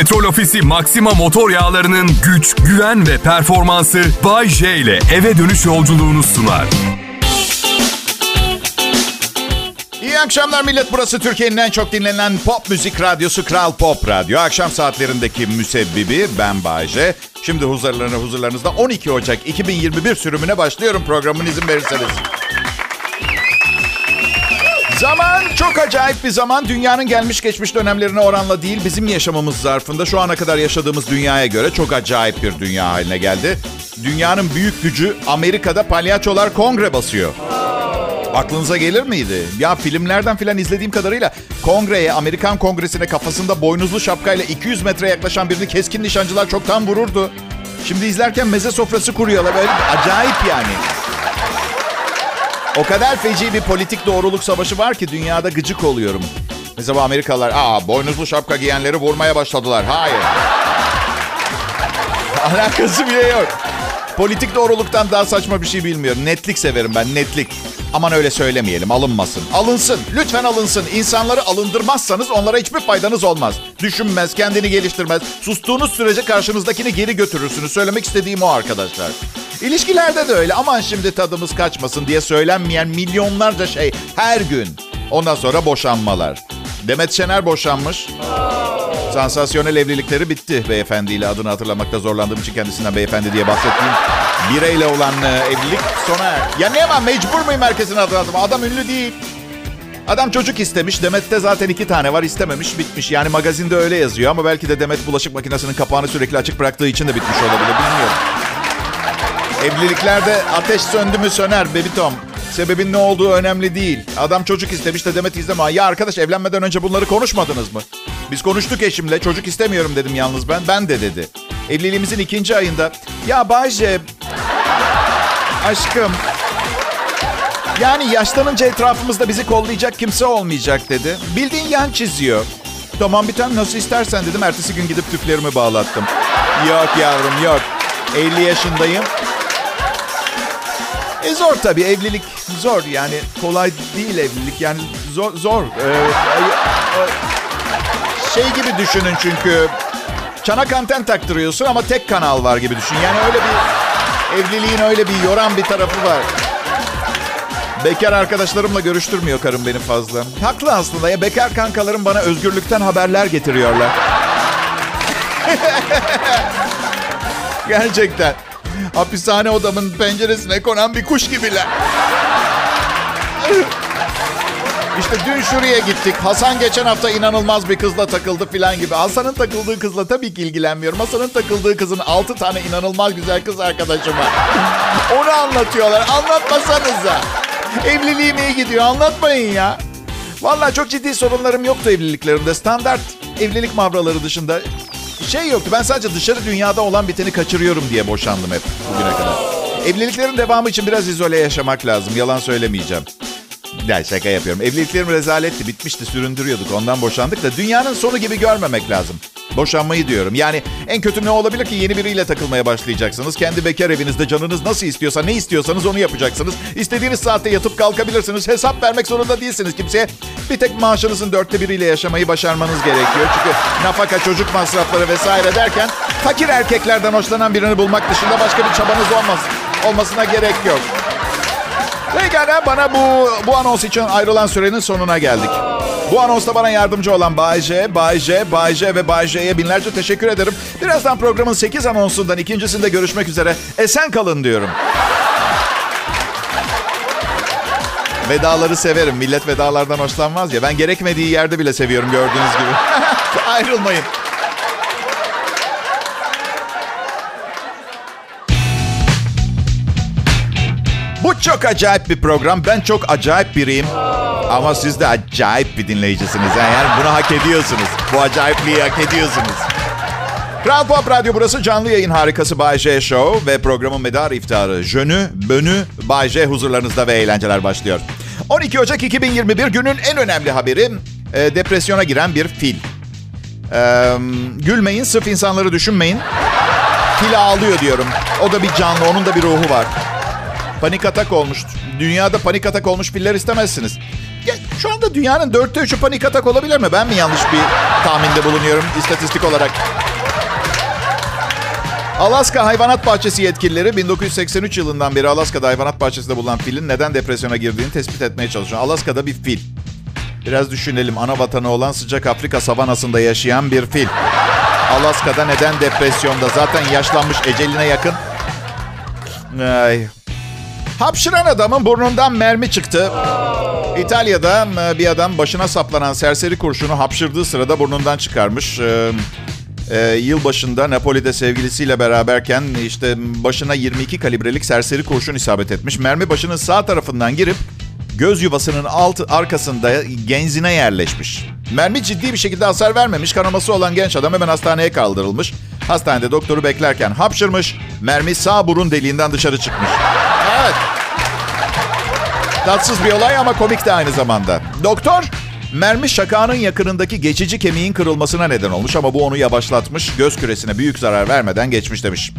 Petrol Ofisi Maxima motor yağlarının güç, güven ve performansı Bay J ile eve dönüş yolculuğunu sunar. İyi akşamlar millet. Burası Türkiye'nin en çok dinlenen pop müzik radyosu Kral Pop Radyo. Akşam saatlerindeki müsebbibi ben Bayece. Şimdi huzurlarına huzurlarınızda 12 Ocak 2021 sürümüne başlıyorum programın izin verirseniz. Zaman çok acayip bir zaman. Dünyanın gelmiş geçmiş dönemlerine oranla değil, bizim yaşamamız zarfında şu ana kadar yaşadığımız dünyaya göre çok acayip bir dünya haline geldi. Dünyanın büyük gücü Amerika'da palyaçolar kongre basıyor. Aklınıza gelir miydi? Ya filmlerden filan izlediğim kadarıyla kongreye, Amerikan kongresine kafasında boynuzlu şapkayla 200 metre yaklaşan birini keskin nişancılar çoktan vururdu. Şimdi izlerken meze sofrası kuruyorlar. Böyle acayip yani. O kadar feci bir politik doğruluk savaşı var ki dünyada gıcık oluyorum. Mesela Amerikalılar, aa boynuzlu şapka giyenleri vurmaya başladılar. Hayır. Alakası bile yok. Politik doğruluktan daha saçma bir şey bilmiyorum. Netlik severim ben, netlik. Aman öyle söylemeyelim, alınmasın. Alınsın, lütfen alınsın. İnsanları alındırmazsanız onlara hiçbir faydanız olmaz. Düşünmez, kendini geliştirmez. Sustuğunuz sürece karşınızdakini geri götürürsünüz. Söylemek istediğim o arkadaşlar. İlişkilerde de öyle. Aman şimdi tadımız kaçmasın diye söylenmeyen milyonlarca şey her gün. Ondan sonra boşanmalar. Demet Şener boşanmış. Sansasyonel evlilikleri bitti beyefendiyle. Adını hatırlamakta zorlandığım için kendisinden beyefendi diye bahsettiğim bireyle olan e, evlilik sona er. Ya ne var mecbur muyum herkesin adını hatırlamak? Adam ünlü değil. Adam çocuk istemiş. Demet'te zaten iki tane var. istememiş bitmiş. Yani magazinde öyle yazıyor ama belki de Demet bulaşık makinesinin kapağını sürekli açık bıraktığı için de bitmiş olabilir. Bilmiyorum. Evliliklerde ateş söndü mü söner bebitom. Sebebin ne olduğu önemli değil. Adam çocuk istemiş de Demet izleme. Ya arkadaş evlenmeden önce bunları konuşmadınız mı? Biz konuştuk eşimle. Çocuk istemiyorum dedim yalnız ben. Ben de dedi. Evliliğimizin ikinci ayında. Ya Bayce... Aşkım... Yani yaşlanınca etrafımızda bizi kollayacak kimse olmayacak dedi. Bildiğin yan çiziyor. Tamam bir tane nasıl istersen dedim. Ertesi gün gidip tüplerimi bağlattım. Yok yavrum yok. 50 yaşındayım. E zor tabii evlilik zor yani kolay değil evlilik yani zor zor. Ee, şey gibi düşünün çünkü çanak anten taktırıyorsun ama tek kanal var gibi düşün. Yani öyle bir evliliğin öyle bir yoran bir tarafı var. Bekar arkadaşlarımla görüştürmüyor karım beni fazla. Haklı aslında ya bekar kankalarım bana özgürlükten haberler getiriyorlar. Gerçekten. Hapishane odamın penceresine konan bir kuş gibiler. İşte dün şuraya gittik. Hasan geçen hafta inanılmaz bir kızla takıldı filan gibi. Hasan'ın takıldığı kızla tabii ki ilgilenmiyorum. Hasan'ın takıldığı kızın altı tane inanılmaz güzel kız arkadaşı var. Onu anlatıyorlar. Anlatmasanıza. Evliliğim iyi gidiyor. Anlatmayın ya. Vallahi çok ciddi sorunlarım yoktu evliliklerimde. Standart evlilik mavraları dışında şey yoktu. Ben sadece dışarı dünyada olan biteni kaçırıyorum diye boşandım hep bugüne kadar. Evliliklerin devamı için biraz izole yaşamak lazım. Yalan söylemeyeceğim. Ya şaka yapıyorum. Evliliklerim rezaletti. Bitmişti. Süründürüyorduk. Ondan boşandık da dünyanın sonu gibi görmemek lazım. Boşanmayı diyorum. Yani en kötü ne olabilir ki yeni biriyle takılmaya başlayacaksınız. Kendi bekar evinizde canınız nasıl istiyorsa ne istiyorsanız onu yapacaksınız. İstediğiniz saatte yatıp kalkabilirsiniz. Hesap vermek zorunda değilsiniz kimseye. Bir tek maaşınızın dörtte biriyle yaşamayı başarmanız gerekiyor. Çünkü nafaka, çocuk masrafları vesaire derken fakir erkeklerden hoşlanan birini bulmak dışında başka bir çabanız olmaz. Olmasına gerek yok. Pekala bana bu, bu anons için ayrılan sürenin sonuna geldik. Bu anonsta bana yardımcı olan Bay J, Bay J, Bay J ve Bay J'ye binlerce teşekkür ederim. Birazdan programın 8 anonsundan ikincisinde görüşmek üzere. Esen kalın diyorum. Vedaları severim. Millet vedalardan hoşlanmaz ya. Ben gerekmediği yerde bile seviyorum gördüğünüz gibi. Ayrılmayın. Bu çok acayip bir program. Ben çok acayip biriyim. Ama siz de acayip bir dinleyicisiniz. Yani bunu hak ediyorsunuz. Bu acayipliği hak ediyorsunuz. Kral Pop Radyo burası canlı yayın harikası Bay J Show ve programın medar iftarı Jönü, Bönü, Bay J huzurlarınızda ve eğlenceler başlıyor. 12 Ocak 2021 günün en önemli haberi e, depresyona giren bir fil. E, gülmeyin, sırf insanları düşünmeyin. Fil ağlıyor diyorum. O da bir canlı, onun da bir ruhu var. Panik atak olmuş. Dünyada panik atak olmuş filler istemezsiniz. Ya, şu anda dünyanın dörtte üçü panik atak olabilir mi? Ben mi yanlış bir tahminde bulunuyorum istatistik olarak? Alaska Hayvanat Bahçesi yetkilileri 1983 yılından beri Alaska'da hayvanat bahçesinde bulunan filin neden depresyona girdiğini tespit etmeye çalışıyor. Alaska'da bir fil. Biraz düşünelim. Ana vatanı olan sıcak Afrika savanasında yaşayan bir fil. Alaska'da neden depresyonda? Zaten yaşlanmış eceline yakın. Ay. Hapşıran adamın burnundan mermi çıktı. İtalya'da bir adam başına saplanan serseri kurşunu hapşırdığı sırada burnundan çıkarmış. Ee, e, yılbaşında Napoli'de sevgilisiyle beraberken işte başına 22 kalibrelik serseri kurşun isabet etmiş. Mermi başının sağ tarafından girip göz yuvasının alt arkasında genzine yerleşmiş. Mermi ciddi bir şekilde hasar vermemiş. Kanaması olan genç adam hemen hastaneye kaldırılmış. Hastanede doktoru beklerken hapşırmış. Mermi sağ burun deliğinden dışarı çıkmış. Evet. Tatsız bir olay ama komik de aynı zamanda. Doktor mermi şakağının yakınındaki geçici kemiğin kırılmasına neden olmuş ama bu onu yavaşlatmış. Göz küresine büyük zarar vermeden geçmiş demiş.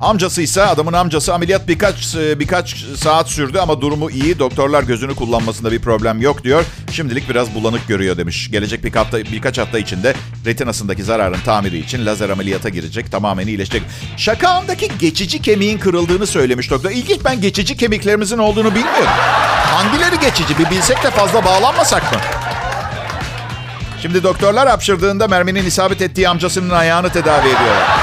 Amcası ise adamın amcası ameliyat birkaç birkaç saat sürdü ama durumu iyi. Doktorlar gözünü kullanmasında bir problem yok diyor. Şimdilik biraz bulanık görüyor demiş. Gelecek bir hafta, birkaç hafta içinde retinasındaki zararın tamiri için lazer ameliyata girecek. Tamamen iyileşecek. Şakağındaki geçici kemiğin kırıldığını söylemiş doktor. İlginç ben geçici kemiklerimizin olduğunu bilmiyorum. Hangileri geçici bir bilsek de fazla bağlanmasak mı? Şimdi doktorlar hapşırdığında merminin isabet ettiği amcasının ayağını tedavi ediyorlar.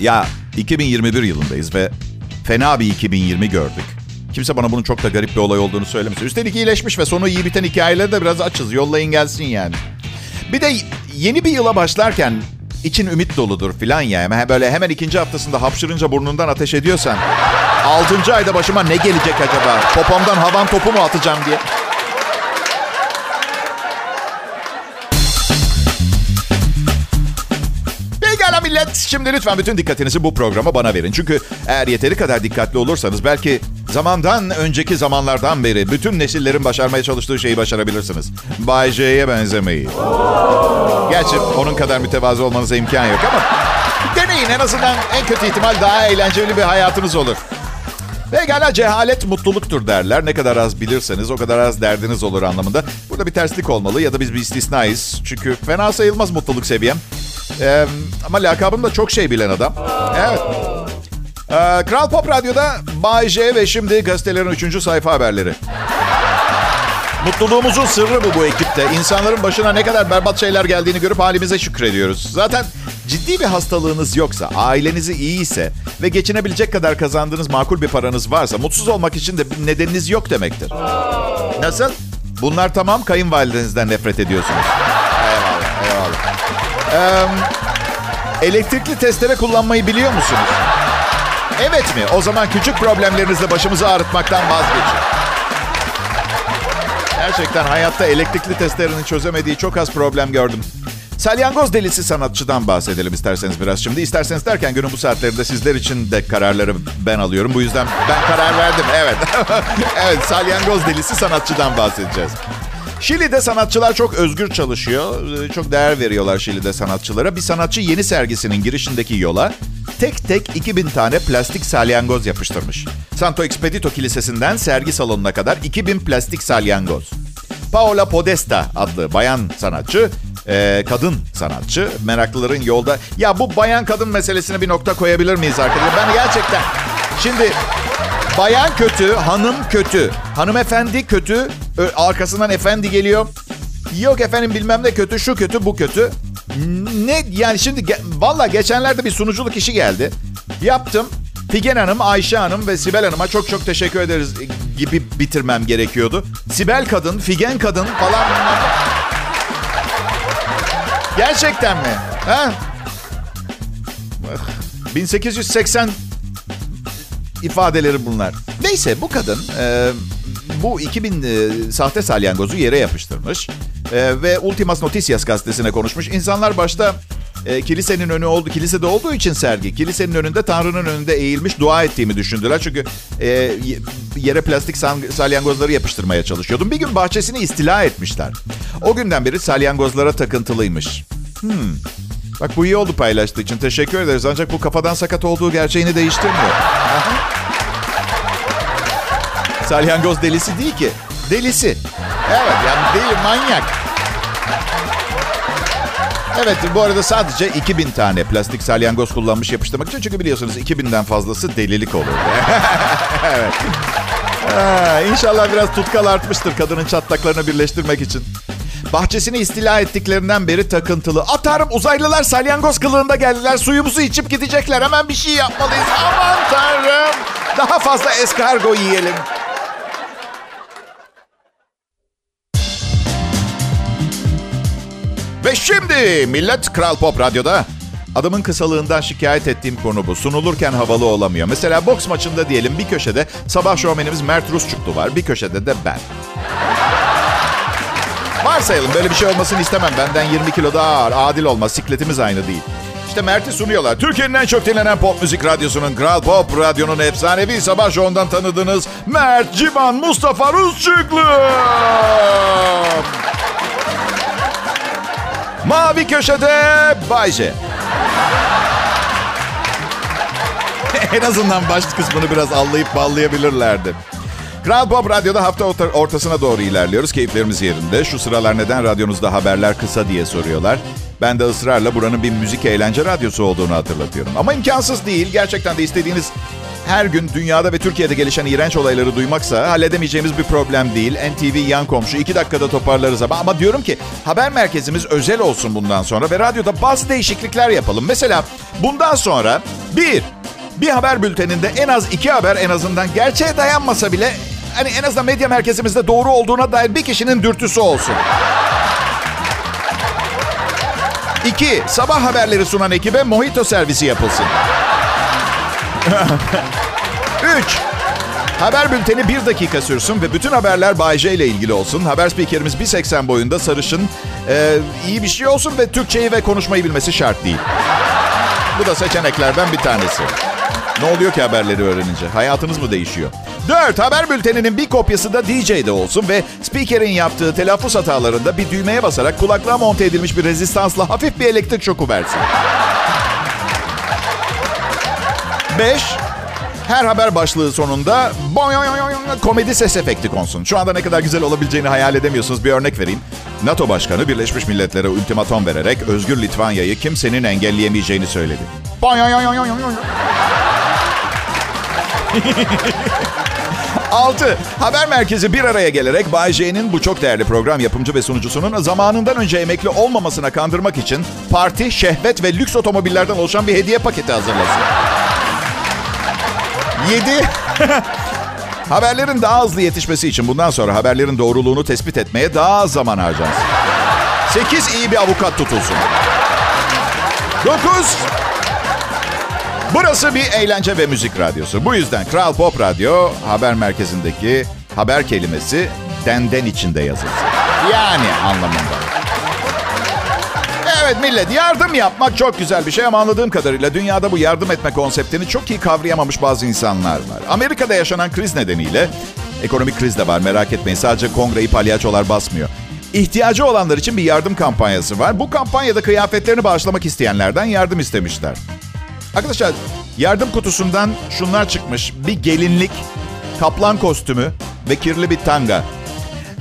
Ya 2021 yılındayız ve fena bir 2020 gördük. Kimse bana bunun çok da garip bir olay olduğunu söylemesin. Üstelik iyileşmiş ve sonu iyi biten hikayeleri de biraz açız. Yollayın gelsin yani. Bir de yeni bir yıla başlarken için ümit doludur filan ya. Böyle hemen ikinci haftasında hapşırınca burnundan ateş ediyorsan... Altıncı ayda başıma ne gelecek acaba? Popomdan havan topu mu atacağım diye. Millet. Şimdi lütfen bütün dikkatinizi bu programa bana verin. Çünkü eğer yeteri kadar dikkatli olursanız belki zamandan önceki zamanlardan beri bütün nesillerin başarmaya çalıştığı şeyi başarabilirsiniz. Bay J'ye benzemeyi. Gerçi onun kadar mütevazı olmanıza imkan yok ama deneyin en azından en kötü ihtimal daha eğlenceli bir hayatınız olur. Pekala cehalet mutluluktur derler. Ne kadar az bilirseniz o kadar az derdiniz olur anlamında. Burada bir terslik olmalı ya da biz bir istisnayız. Çünkü fena sayılmaz mutluluk seviyem. Ee, ama lakabım da çok şey bilen adam. Evet. Ee, Kral Pop Radyo'da Bay J ve şimdi gazetelerin 3. sayfa haberleri. Mutluluğumuzun sırrı bu bu ekipte. İnsanların başına ne kadar berbat şeyler geldiğini görüp halimize şükrediyoruz. Zaten ciddi bir hastalığınız yoksa, ailenizi iyi ise ve geçinebilecek kadar kazandığınız makul bir paranız varsa mutsuz olmak için de bir nedeniniz yok demektir. Nasıl? Bunlar tamam kayınvalidenizden nefret ediyorsunuz. Ee, elektrikli testere kullanmayı biliyor musunuz? Evet mi? O zaman küçük problemlerinizle başımızı ağrıtmaktan vazgeçin. Gerçekten hayatta elektrikli testerenin çözemediği çok az problem gördüm. Salyangoz delisi sanatçıdan bahsedelim isterseniz biraz şimdi. İsterseniz derken günün bu saatlerinde sizler için de kararları ben alıyorum. Bu yüzden ben karar verdim. Evet. evet salyangoz delisi sanatçıdan bahsedeceğiz. Şili'de sanatçılar çok özgür çalışıyor. Çok değer veriyorlar Şili'de sanatçılara. Bir sanatçı yeni sergisinin girişindeki yola tek tek 2000 tane plastik salyangoz yapıştırmış. Santo Expedito Kilisesi'nden sergi salonuna kadar 2000 plastik salyangoz. Paola Podesta adlı bayan sanatçı, e, kadın sanatçı. Meraklıların yolda... Ya bu bayan kadın meselesine bir nokta koyabilir miyiz arkadaşlar? Ben gerçekten... Şimdi bayan kötü, hanım kötü. Hanımefendi kötü, arkasından efendi geliyor. Yok efendim bilmem ne kötü, şu kötü, bu kötü. Ne yani şimdi ge- valla geçenlerde bir sunuculuk işi geldi. Yaptım. Figen Hanım, Ayşe Hanım ve Sibel Hanım'a çok çok teşekkür ederiz gibi bitirmem gerekiyordu. Sibel kadın, Figen kadın falan. Gerçekten mi? Ha? 1880 ifadeleri bunlar. Neyse bu kadın e, bu 2000 e, sahte salyangozu yere yapıştırmış. E, ve Ultimas Noticias gazetesine konuşmuş. İnsanlar başta e, kilisenin önü oldu, kilisede olduğu için sergi, kilisenin önünde Tanrı'nın önünde eğilmiş dua ettiğimi düşündüler. Çünkü e, yere plastik salyangozları yapıştırmaya çalışıyordum. Bir gün bahçesini istila etmişler. O günden beri salyangozlara takıntılıymış. Hmm. Bak bu iyi oldu paylaştığı için. Teşekkür ederiz. Ancak bu kafadan sakat olduğu gerçeğini değiştirmiyor. Salyangoz delisi değil ki. Delisi. Evet yani değil manyak. Evet bu arada sadece 2000 tane plastik salyangoz kullanmış yapıştırmak için. Çünkü biliyorsunuz 2000'den fazlası delilik olur. evet. Ha, inşallah biraz tutkal artmıştır kadının çatlaklarını birleştirmek için. Bahçesini istila ettiklerinden beri takıntılı. Atarım uzaylılar salyangoz kılığında geldiler. Suyumuzu içip gidecekler. Hemen bir şey yapmalıyız. Aman tanrım. Daha fazla eskargo yiyelim. Ve şimdi Millet Kral Pop Radyo'da adamın kısalığından şikayet ettiğim konu bu. Sunulurken havalı olamıyor. Mesela boks maçında diyelim bir köşede sabah şovmenimiz Mert Rusçuklu var. Bir köşede de ben. Varsayalım böyle bir şey olmasını istemem. Benden 20 kilo daha ağır. Adil olmaz. Sikletimiz aynı değil. İşte Mert'i sunuyorlar. Türkiye'nin en çok dinlenen pop müzik radyosunun Kral Pop Radyo'nun efsanevi sabah şovundan tanıdığınız Mert Civan Mustafa Rusçuklu. Mavi köşede Bayce. en azından baş kısmını biraz allayıp ballayabilirlerdi. Kral Pop Radyo'da hafta ortasına doğru ilerliyoruz. Keyiflerimiz yerinde. Şu sıralar neden radyonuzda haberler kısa diye soruyorlar. Ben de ısrarla buranın bir müzik eğlence radyosu olduğunu hatırlatıyorum. Ama imkansız değil. Gerçekten de istediğiniz her gün dünyada ve Türkiye'de gelişen iğrenç olayları duymaksa halledemeyeceğimiz bir problem değil. NTV yan komşu iki dakikada toparlarız ama. Ama diyorum ki haber merkezimiz özel olsun bundan sonra ve radyoda bazı değişiklikler yapalım. Mesela bundan sonra bir, bir haber bülteninde en az iki haber en azından gerçeğe dayanmasa bile hani en azından medya merkezimizde doğru olduğuna dair bir kişinin dürtüsü olsun. İki, sabah haberleri sunan ekibe mojito servisi yapılsın. Üç, haber bülteni bir dakika sürsün ve bütün haberler Bay J ile ilgili olsun. Haber spikerimiz 1.80 boyunda sarışın, e, iyi bir şey olsun ve Türkçeyi ve konuşmayı bilmesi şart değil. Bu da seçeneklerden bir tanesi. Ne oluyor ki haberleri öğrenince? Hayatınız mı değişiyor? 4. Haber bülteninin bir kopyası da DJ'de olsun ve spikerin yaptığı telaffuz hatalarında bir düğmeye basarak kulaklığa monte edilmiş bir rezistansla hafif bir elektrik şoku versin. 5. Her haber başlığı sonunda komedi ses efekti konsun. Şu anda ne kadar güzel olabileceğini hayal edemiyorsunuz. Bir örnek vereyim. NATO Başkanı Birleşmiş Milletler'e ultimatom vererek Özgür Litvanya'yı kimsenin engelleyemeyeceğini söyledi. 6. Haber merkezi bir araya gelerek Bay J'nin bu çok değerli program yapımcı ve sunucusunun zamanından önce emekli olmamasına kandırmak için parti, şehvet ve lüks otomobillerden oluşan bir hediye paketi hazırlasın. 7. Haberlerin daha hızlı yetişmesi için bundan sonra haberlerin doğruluğunu tespit etmeye daha az zaman harcansın. 8. iyi bir avukat tutulsun. 9. Burası bir eğlence ve müzik radyosu. Bu yüzden Kral Pop Radyo haber merkezindeki haber kelimesi denden içinde yazılsın. Yani anlamında. Evet millet yardım yapmak çok güzel bir şey ama anladığım kadarıyla dünyada bu yardım etme konseptini çok iyi kavrayamamış bazı insanlar var. Amerika'da yaşanan kriz nedeniyle ekonomik kriz de var merak etmeyin sadece kongreyi palyaçolar basmıyor. İhtiyacı olanlar için bir yardım kampanyası var. Bu kampanyada kıyafetlerini bağışlamak isteyenlerden yardım istemişler. Arkadaşlar yardım kutusundan şunlar çıkmış. Bir gelinlik, kaplan kostümü ve kirli bir tanga.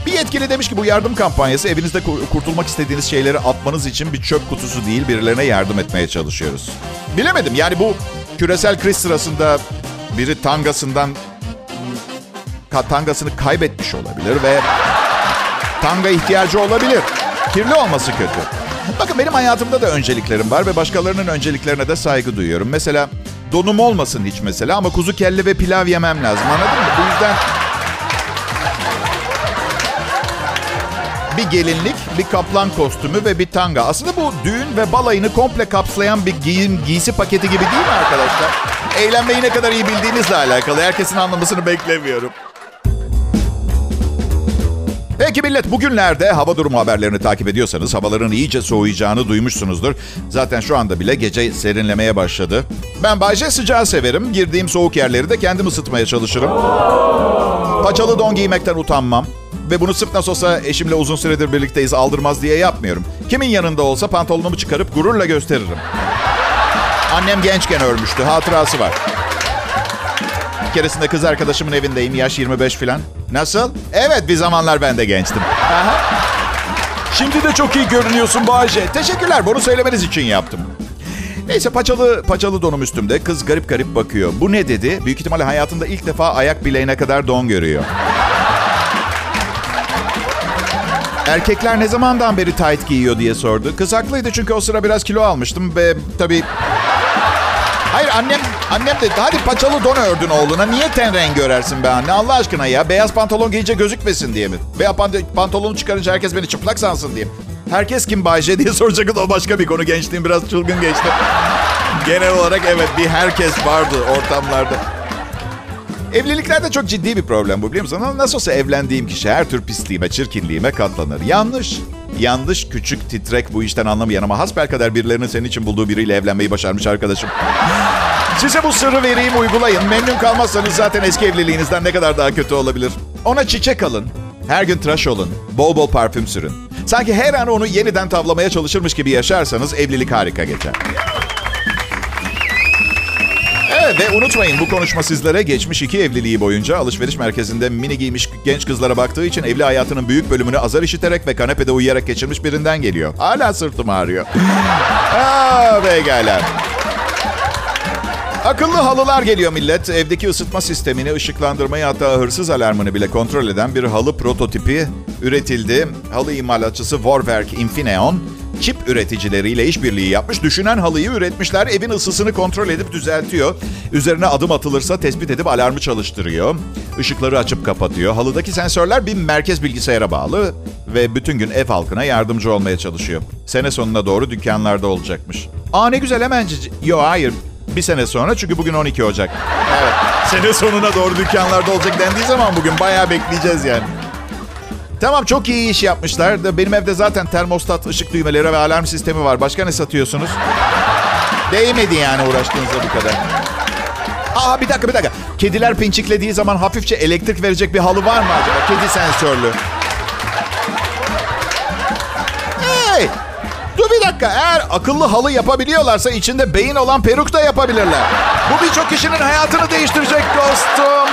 Bir yetkili demiş ki bu yardım kampanyası evinizde kurtulmak istediğiniz şeyleri atmanız için bir çöp kutusu değil birilerine yardım etmeye çalışıyoruz. Bilemedim yani bu küresel kriz sırasında biri tangasından tangasını kaybetmiş olabilir ve tanga ihtiyacı olabilir. Kirli olması kötü. Bakın benim hayatımda da önceliklerim var ve başkalarının önceliklerine de saygı duyuyorum. Mesela donum olmasın hiç mesela ama kuzu kelle ve pilav yemem lazım anladın mı? Bu yüzden bir gelinlik, bir kaplan kostümü ve bir tanga. Aslında bu düğün ve balayını komple kapsayan bir giyim, giysi paketi gibi değil mi arkadaşlar? Eğlenmeyi ne kadar iyi bildiğinizle alakalı. Herkesin anlamasını beklemiyorum. Peki millet bugünlerde hava durumu haberlerini takip ediyorsanız havaların iyice soğuyacağını duymuşsunuzdur. Zaten şu anda bile gece serinlemeye başladı. Ben Bayce sıcağı severim. Girdiğim soğuk yerleri de kendim ısıtmaya çalışırım. Paçalı don giymekten utanmam. Ve bunu sırf nasıl olsa eşimle uzun süredir birlikteyiz aldırmaz diye yapmıyorum. Kimin yanında olsa pantolonumu çıkarıp gururla gösteririm. Annem gençken ölmüştü. Hatırası var. Bir keresinde kız arkadaşımın evindeyim. Yaş 25 falan. Nasıl? Evet bir zamanlar ben de gençtim. Aha. Şimdi de çok iyi görünüyorsun Bayce. Teşekkürler. Bunu söylemeniz için yaptım. Neyse paçalı paçalı donum üstümde. Kız garip garip bakıyor. Bu ne dedi? Büyük ihtimalle hayatında ilk defa ayak bileğine kadar don görüyor. Erkekler ne zamandan beri tight giyiyor diye sordu. Kız haklıydı çünkü o sıra biraz kilo almıştım ve tabii... Hayır annem annem de hadi paçalı don ördün oğluna. Niye ten rengi örersin be anne Allah aşkına ya. Beyaz pantolon giyince gözükmesin diye mi? Veya pantolonu çıkarınca herkes beni çıplak sansın diye. Herkes kim Bayce diye soracak o başka bir konu. Gençliğim biraz çılgın geçti. Genel olarak evet bir herkes vardı ortamlarda. Evliliklerde çok ciddi bir problem bu biliyor musun? Nasıl olsa evlendiğim kişi her tür pisliğime, çirkinliğime katlanır. Yanlış. Yanlış, küçük, titrek bu işten anlamayan ama hasbelkader birilerinin senin için bulduğu biriyle evlenmeyi başarmış arkadaşım. Size bu sırrı vereyim uygulayın. Memnun kalmazsanız zaten eski evliliğinizden ne kadar daha kötü olabilir. Ona çiçek alın. Her gün tıraş olun. Bol bol parfüm sürün. Sanki her an onu yeniden tavlamaya çalışırmış gibi yaşarsanız evlilik harika geçer. Evet ve unutmayın bu konuşma sizlere geçmiş iki evliliği boyunca alışveriş merkezinde mini giymiş genç kızlara baktığı için evli hayatının büyük bölümünü azar işiterek ve kanepede uyuyarak geçirmiş birinden geliyor. Hala sırtım ağrıyor. Aa, pekala. Akıllı halılar geliyor millet. Evdeki ısıtma sistemini, ışıklandırmayı hatta hırsız alarmını bile kontrol eden bir halı prototipi üretildi. Halı imalatçısı Vorwerk Infineon çip üreticileriyle işbirliği yapmış. Düşünen halıyı üretmişler. Evin ısısını kontrol edip düzeltiyor. Üzerine adım atılırsa tespit edip alarmı çalıştırıyor. Işıkları açıp kapatıyor. Halıdaki sensörler bir merkez bilgisayara bağlı ve bütün gün ev halkına yardımcı olmaya çalışıyor. Sene sonuna doğru dükkanlarda olacakmış. Aa ne güzel hemen... Yo hayır bir sene sonra çünkü bugün 12 Ocak. Evet. Sene sonuna doğru dükkanlarda olacak dendiği zaman bugün bayağı bekleyeceğiz yani. Tamam çok iyi iş yapmışlar. Benim evde zaten termostat, ışık düğmeleri ve alarm sistemi var. Başka ne satıyorsunuz? Değmedi yani uğraştığınızda bu kadar. Aa bir dakika bir dakika. Kediler pinçiklediği zaman hafifçe elektrik verecek bir halı var mı acaba? Kedi sensörlü. Hey! Dur bir dakika. Eğer akıllı halı yapabiliyorlarsa içinde beyin olan peruk da yapabilirler. Bu birçok kişinin hayatını değiştirecek dostum.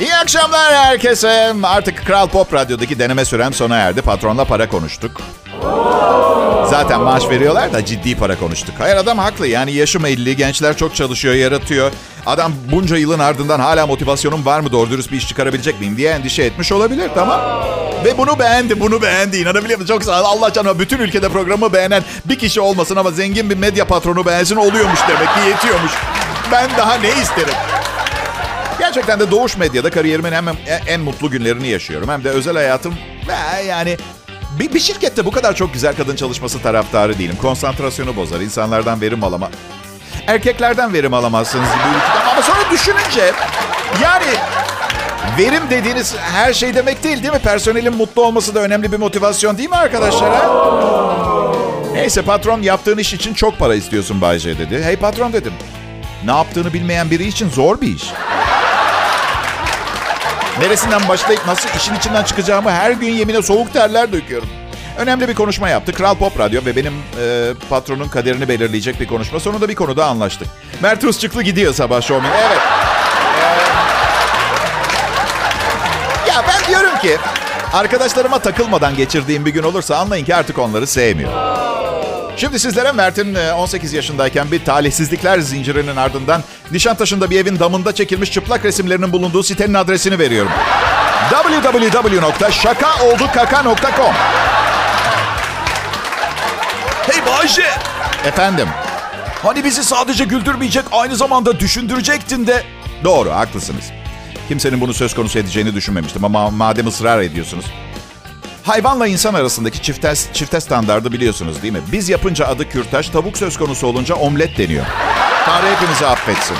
İyi akşamlar herkese. Artık Kral Pop Radyo'daki deneme sürem sona erdi. Patronla para konuştuk. Zaten maaş veriyorlar da ciddi para konuştuk. Hayır adam haklı. Yani yaşım 50, gençler çok çalışıyor, yaratıyor. Adam bunca yılın ardından hala motivasyonum var mı doğru dürüst bir iş çıkarabilecek miyim diye endişe etmiş olabilir tamam. Ve bunu beğendi, bunu beğendi. İnanabiliyor musun? Çok sağ ol. Allah canına bütün ülkede programı beğenen bir kişi olmasın ama zengin bir medya patronu beğensin oluyormuş demek ki yetiyormuş. Ben daha ne isterim? Gerçekten de Doğuş Medya'da kariyerimin hem en mutlu günlerini yaşıyorum. Hem de özel hayatım yani bir, bir şirkette bu kadar çok güzel kadın çalışması taraftarı değilim. Konsantrasyonu bozar, insanlardan verim alama. Erkeklerden verim alamazsınız bu ülkeden. Ama sonra düşününce yani verim dediğiniz her şey demek değil değil mi? Personelin mutlu olması da önemli bir motivasyon değil mi arkadaşlar? Neyse patron yaptığın iş için çok para istiyorsun Bayce dedi. Hey patron dedim. Ne yaptığını bilmeyen biri için zor bir iş. Neresinden başlayıp nasıl işin içinden çıkacağımı her gün yemine soğuk terler döküyorum. Önemli bir konuşma yaptı. Kral Pop Radyo ve benim e, patronun kaderini belirleyecek bir konuşma. Sonunda bir konuda anlaştık. Mert Usçuklu gidiyor sabah şovmen. Evet. Ee, ya ben diyorum ki arkadaşlarıma takılmadan geçirdiğim bir gün olursa anlayın ki artık onları sevmiyorum. Şimdi sizlere Mert'in 18 e, yaşındayken bir talihsizlikler zincirinin ardından Nişantaşı'nda bir evin damında çekilmiş çıplak resimlerinin bulunduğu sitenin adresini veriyorum. www.şakaoldukaka.com Hey Bayşe! Efendim? Hani bizi sadece güldürmeyecek aynı zamanda düşündürecektin de... Doğru, haklısınız. Kimsenin bunu söz konusu edeceğini düşünmemiştim ama madem ısrar ediyorsunuz. Hayvanla insan arasındaki çifte, çifte standardı biliyorsunuz değil mi? Biz yapınca adı kürtaş, tavuk söz konusu olunca omlet deniyor. Tanrı hepinizi affetsin.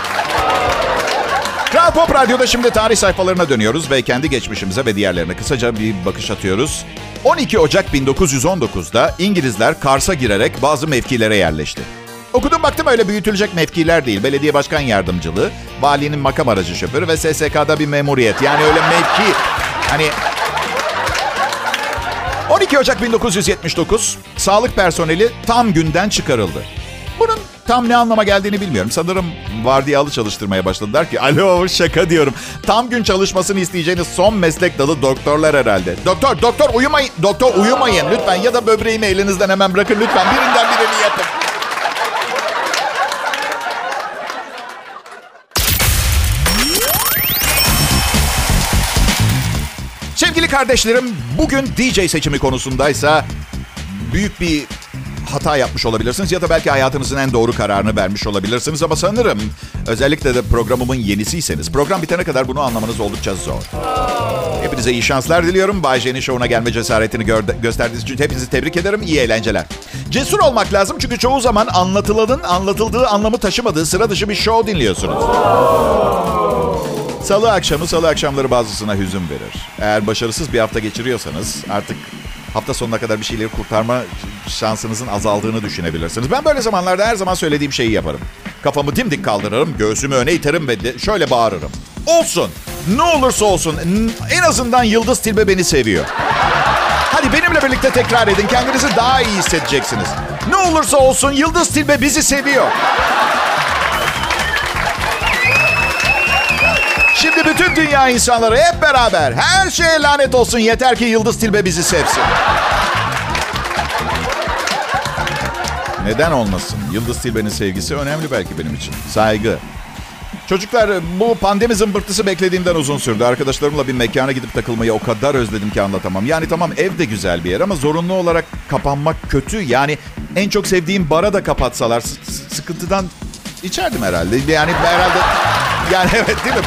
Kral Pop Radyo'da şimdi tarih sayfalarına dönüyoruz ve kendi geçmişimize ve diğerlerine kısaca bir bakış atıyoruz. 12 Ocak 1919'da İngilizler Kars'a girerek bazı mevkilere yerleşti. Okudum baktım öyle büyütülecek mevkiler değil. Belediye başkan yardımcılığı, valinin makam aracı şoförü ve SSK'da bir memuriyet. Yani öyle mevki hani 12 Ocak 1979 sağlık personeli tam günden çıkarıldı. Bunun tam ne anlama geldiğini bilmiyorum. Sanırım vardiyalı çalıştırmaya başladılar ki alo şaka diyorum. Tam gün çalışmasını isteyeceğiniz son meslek dalı doktorlar herhalde. Doktor doktor uyumayın. Doktor uyumayın lütfen ya da böbreğimi elinizden hemen bırakın lütfen. Birinden birini yapın. Sevgili kardeşlerim, bugün DJ seçimi konusundaysa büyük bir hata yapmış olabilirsiniz ya da belki hayatınızın en doğru kararını vermiş olabilirsiniz ama sanırım özellikle de programımın yenisiyseniz program bitene kadar bunu anlamanız oldukça zor. Hepinize iyi şanslar diliyorum. Bay J'nin şovuna gelme cesaretini gö- gösterdiğiniz için hepinizi tebrik ederim. İyi eğlenceler. Cesur olmak lazım çünkü çoğu zaman anlatılanın anlatıldığı anlamı taşımadığı sıra dışı bir show dinliyorsunuz. Salı akşamı, salı akşamları bazısına hüzün verir. Eğer başarısız bir hafta geçiriyorsanız artık hafta sonuna kadar bir şeyleri kurtarma şansınızın azaldığını düşünebilirsiniz. Ben böyle zamanlarda her zaman söylediğim şeyi yaparım. Kafamı dimdik kaldırırım, göğsümü öne iterim ve şöyle bağırırım. Olsun, ne olursa olsun en azından Yıldız Tilbe beni seviyor. Hadi benimle birlikte tekrar edin, kendinizi daha iyi hissedeceksiniz. Ne olursa olsun Yıldız Tilbe bizi seviyor. Şimdi bütün dünya insanları hep beraber her şeye lanet olsun yeter ki Yıldız Tilbe bizi sevsin. Neden olmasın? Yıldız Tilbe'nin sevgisi önemli belki benim için. Saygı. Çocuklar bu pandemi zımbırtısı beklediğimden uzun sürdü. Arkadaşlarımla bir mekana gidip takılmayı o kadar özledim ki anlatamam. Yani tamam ev de güzel bir yer ama zorunlu olarak kapanmak kötü. Yani en çok sevdiğim bara da kapatsalar sıkıntıdan içerdim herhalde. Yani herhalde yani evet değil mi?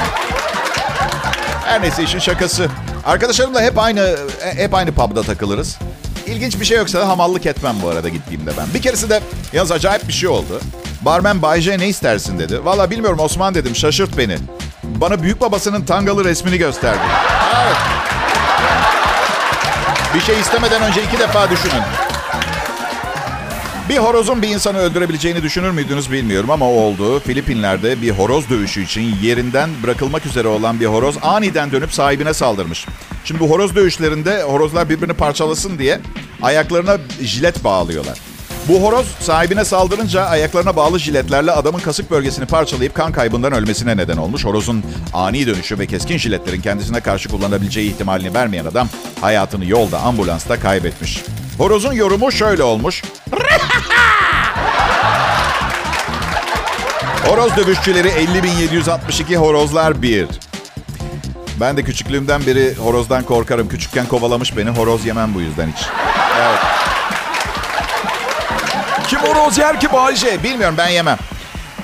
Her neyse işin şakası. Arkadaşlarımla hep aynı hep aynı pub'da takılırız. İlginç bir şey yoksa da hamallık etmem bu arada gittiğimde ben. Bir keresinde yalnız acayip bir şey oldu. Barmen Bayce ne istersin dedi. Valla bilmiyorum Osman dedim şaşırt beni. Bana büyük babasının tangalı resmini gösterdi. Evet. Bir şey istemeden önce iki defa düşünün. Bir horozun bir insanı öldürebileceğini düşünür müydünüz bilmiyorum ama oldu. Filipinler'de bir horoz dövüşü için yerinden bırakılmak üzere olan bir horoz aniden dönüp sahibine saldırmış. Şimdi bu horoz dövüşlerinde horozlar birbirini parçalasın diye ayaklarına jilet bağlıyorlar. Bu horoz sahibine saldırınca ayaklarına bağlı jiletlerle adamın kasık bölgesini parçalayıp kan kaybından ölmesine neden olmuş. Horozun ani dönüşü ve keskin jiletlerin kendisine karşı kullanabileceği ihtimalini vermeyen adam hayatını yolda ambulansta kaybetmiş. Horozun yorumu şöyle olmuş. Horoz dövüşçüleri 50.762 horozlar 1. Ben de küçüklüğümden beri horozdan korkarım. Küçükken kovalamış beni. Horoz yemem bu yüzden hiç. Evet. Kim horoz yer ki Bayce? Bilmiyorum ben yemem.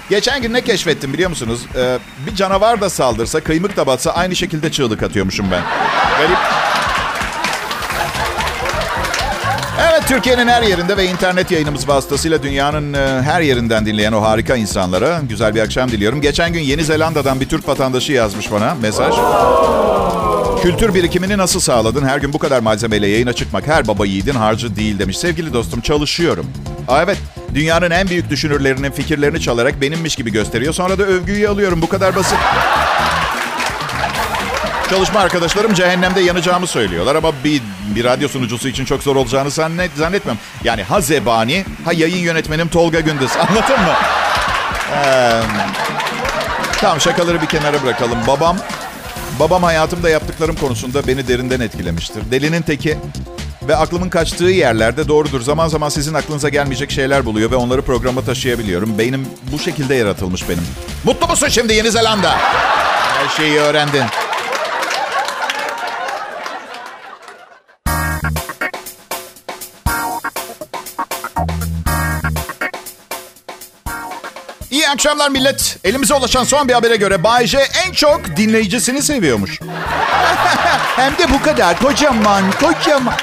Geçen gün ne keşfettim biliyor musunuz? Ee, bir canavar da saldırsa, kıymık da batsa aynı şekilde çığlık atıyormuşum ben. Garip. Evet Türkiye'nin her yerinde ve internet yayınımız vasıtasıyla dünyanın e, her yerinden dinleyen o harika insanlara güzel bir akşam diliyorum. Geçen gün Yeni Zelanda'dan bir Türk vatandaşı yazmış bana mesaj. Kültür birikimini nasıl sağladın? Her gün bu kadar malzemeyle yayına çıkmak her baba yiğidin harcı değil demiş. Sevgili dostum çalışıyorum. Aa, evet dünyanın en büyük düşünürlerinin fikirlerini çalarak benimmiş gibi gösteriyor. Sonra da övgüyü alıyorum. Bu kadar basit. Çalışma arkadaşlarım cehennemde yanacağımı söylüyorlar ama bir, bir radyo sunucusu için çok zor olacağını zannet, zannetmem. Yani ha zebani, ha yayın yönetmenim Tolga Gündüz. Anladın mı? Ee, tamam şakaları bir kenara bırakalım. Babam, babam hayatımda yaptıklarım konusunda beni derinden etkilemiştir. Delinin teki ve aklımın kaçtığı yerlerde doğrudur. Zaman zaman sizin aklınıza gelmeyecek şeyler buluyor ve onları programa taşıyabiliyorum. Beynim bu şekilde yaratılmış benim. Mutlu musun şimdi Yeni Zelanda? Her şeyi öğrendin. İyi akşamlar millet. Elimize ulaşan son bir habere göre Bay en çok dinleyicisini seviyormuş. Hem de bu kadar kocaman kocaman.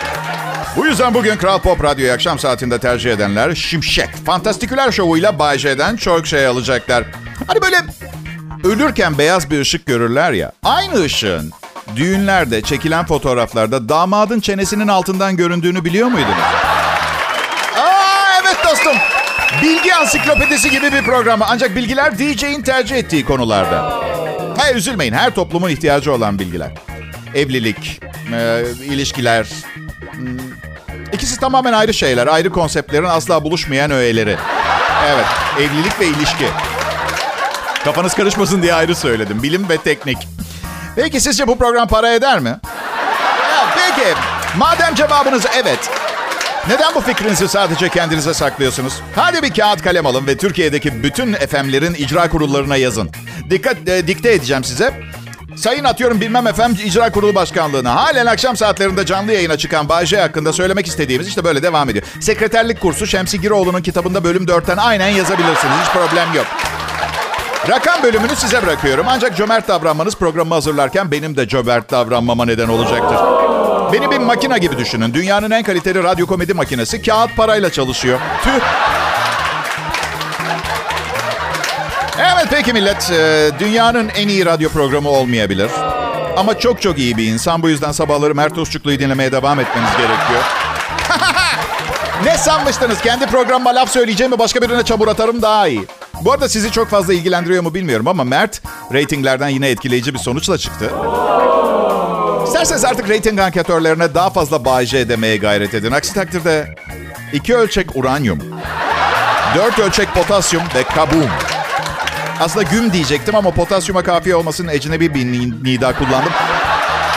Bu yüzden bugün Kral Pop Radyo'yu akşam saatinde tercih edenler Şimşek Fantastiküler şovuyla Bay J'den çok şey alacaklar. Hani böyle ölürken beyaz bir ışık görürler ya. Aynı ışığın düğünlerde çekilen fotoğraflarda damadın çenesinin altından göründüğünü biliyor muydunuz? Aa evet dostum. Bilgi ansiklopedisi gibi bir program. Ancak bilgiler DJ'in tercih ettiği konularda. Ha, üzülmeyin her toplumun ihtiyacı olan bilgiler. Evlilik, e, ilişkiler. İkisi tamamen ayrı şeyler. Ayrı konseptlerin asla buluşmayan öğeleri. Evet, evlilik ve ilişki. Kafanız karışmasın diye ayrı söyledim. Bilim ve teknik. Peki sizce bu program para eder mi? Ya, peki, madem cevabınız evet, neden bu fikrinizi sadece kendinize saklıyorsunuz? Hadi bir kağıt kalem alın ve Türkiye'deki bütün FM'lerin icra kurullarına yazın. Dikkat e, dikte edeceğim size. Sayın atıyorum bilmem efem icra kurulu başkanlığına. Halen akşam saatlerinde canlı yayına çıkan Bayce hakkında söylemek istediğimiz işte böyle devam ediyor. Sekreterlik kursu Şemsi Giroğlu'nun kitabında bölüm 4'ten aynen yazabilirsiniz. Hiç problem yok. Rakam bölümünü size bırakıyorum. Ancak cömert davranmanız programı hazırlarken benim de cömert davranmama neden olacaktır. Beni bir makina gibi düşünün. Dünyanın en kaliteli radyo komedi makinesi kağıt parayla çalışıyor. Tüh. Peki millet. Ee, dünyanın en iyi radyo programı olmayabilir. Ama çok çok iyi bir insan. Bu yüzden sabahları Mert Usçuklu'yu dinlemeye devam etmeniz gerekiyor. ne sanmıştınız? Kendi programıma laf söyleyeceğimi başka birine çamur atarım daha iyi. Bu arada sizi çok fazla ilgilendiriyor mu bilmiyorum ama Mert reytinglerden yine etkileyici bir sonuçla çıktı. İsterseniz artık reyting anketörlerine daha fazla Bay demeye gayret edin. Aksi takdirde iki ölçek uranyum, dört ölçek potasyum ve kabuğum. Aslında güm diyecektim ama potasyuma kafiye olmasın ecnebi bir nida kullandım.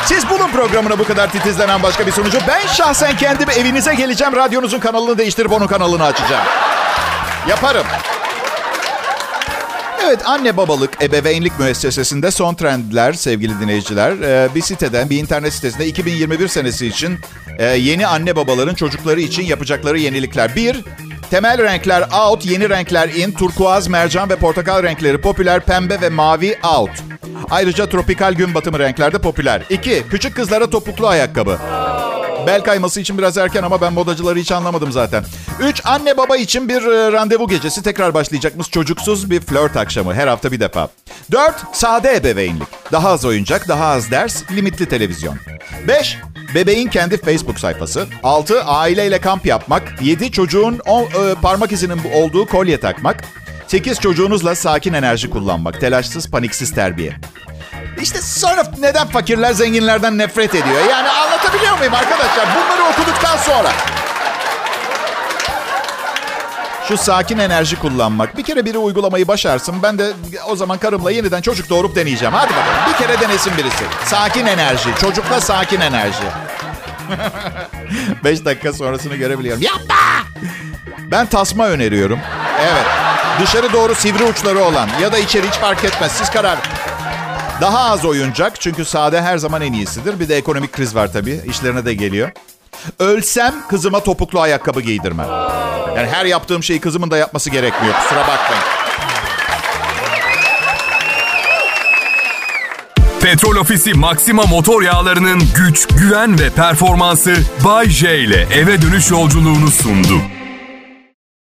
Siz bulun programına bu kadar titizlenen başka bir sonucu. Ben şahsen kendim evinize geleceğim. Radyonuzun kanalını değiştirip onun kanalını açacağım. Yaparım. Evet anne babalık ebeveynlik müessesesinde son trendler sevgili dinleyiciler. Ee, bir siteden bir internet sitesinde 2021 senesi için e, yeni anne babaların çocukları için yapacakları yenilikler. Bir, temel renkler out, yeni renkler in, turkuaz, mercan ve portakal renkleri popüler, pembe ve mavi out. Ayrıca tropikal gün batımı renklerde popüler. İki, küçük kızlara topuklu ayakkabı. Bel kayması için biraz erken ama ben modacıları hiç anlamadım zaten. 3. Anne baba için bir e, randevu gecesi tekrar başlayacakmış çocuksuz bir flört akşamı her hafta bir defa. 4. Sade ebeveynlik. Daha az oyuncak, daha az ders, limitli televizyon. 5. Bebeğin kendi Facebook sayfası. 6. Aileyle kamp yapmak. 7. Çocuğun o, e, parmak izinin olduğu kolye takmak. 8. Çocuğunuzla sakin enerji kullanmak. Telaşsız, paniksiz terbiye. İşte sonra neden fakirler zenginlerden nefret ediyor? Yani anlatabiliyor muyum arkadaşlar? Bunları okuduktan sonra. Şu sakin enerji kullanmak. Bir kere biri uygulamayı başarsın. Ben de o zaman karımla yeniden çocuk doğurup deneyeceğim. Hadi bakalım. Bir kere denesin birisi. Sakin enerji. Çocukla sakin enerji. Beş dakika sonrasını görebiliyorum. Yapma! Ben tasma öneriyorum. Evet. Dışarı doğru sivri uçları olan ya da içeri hiç fark etmez. Siz karar. Daha az oyuncak çünkü sade her zaman en iyisidir. Bir de ekonomik kriz var tabii. İşlerine de geliyor. Ölsem kızıma topuklu ayakkabı giydirmem. Yani her yaptığım şeyi kızımın da yapması gerekmiyor. Kusura bakmayın. Petrol Ofisi Maxima motor yağlarının güç, güven ve performansı Bay J ile eve dönüş yolculuğunu sundu.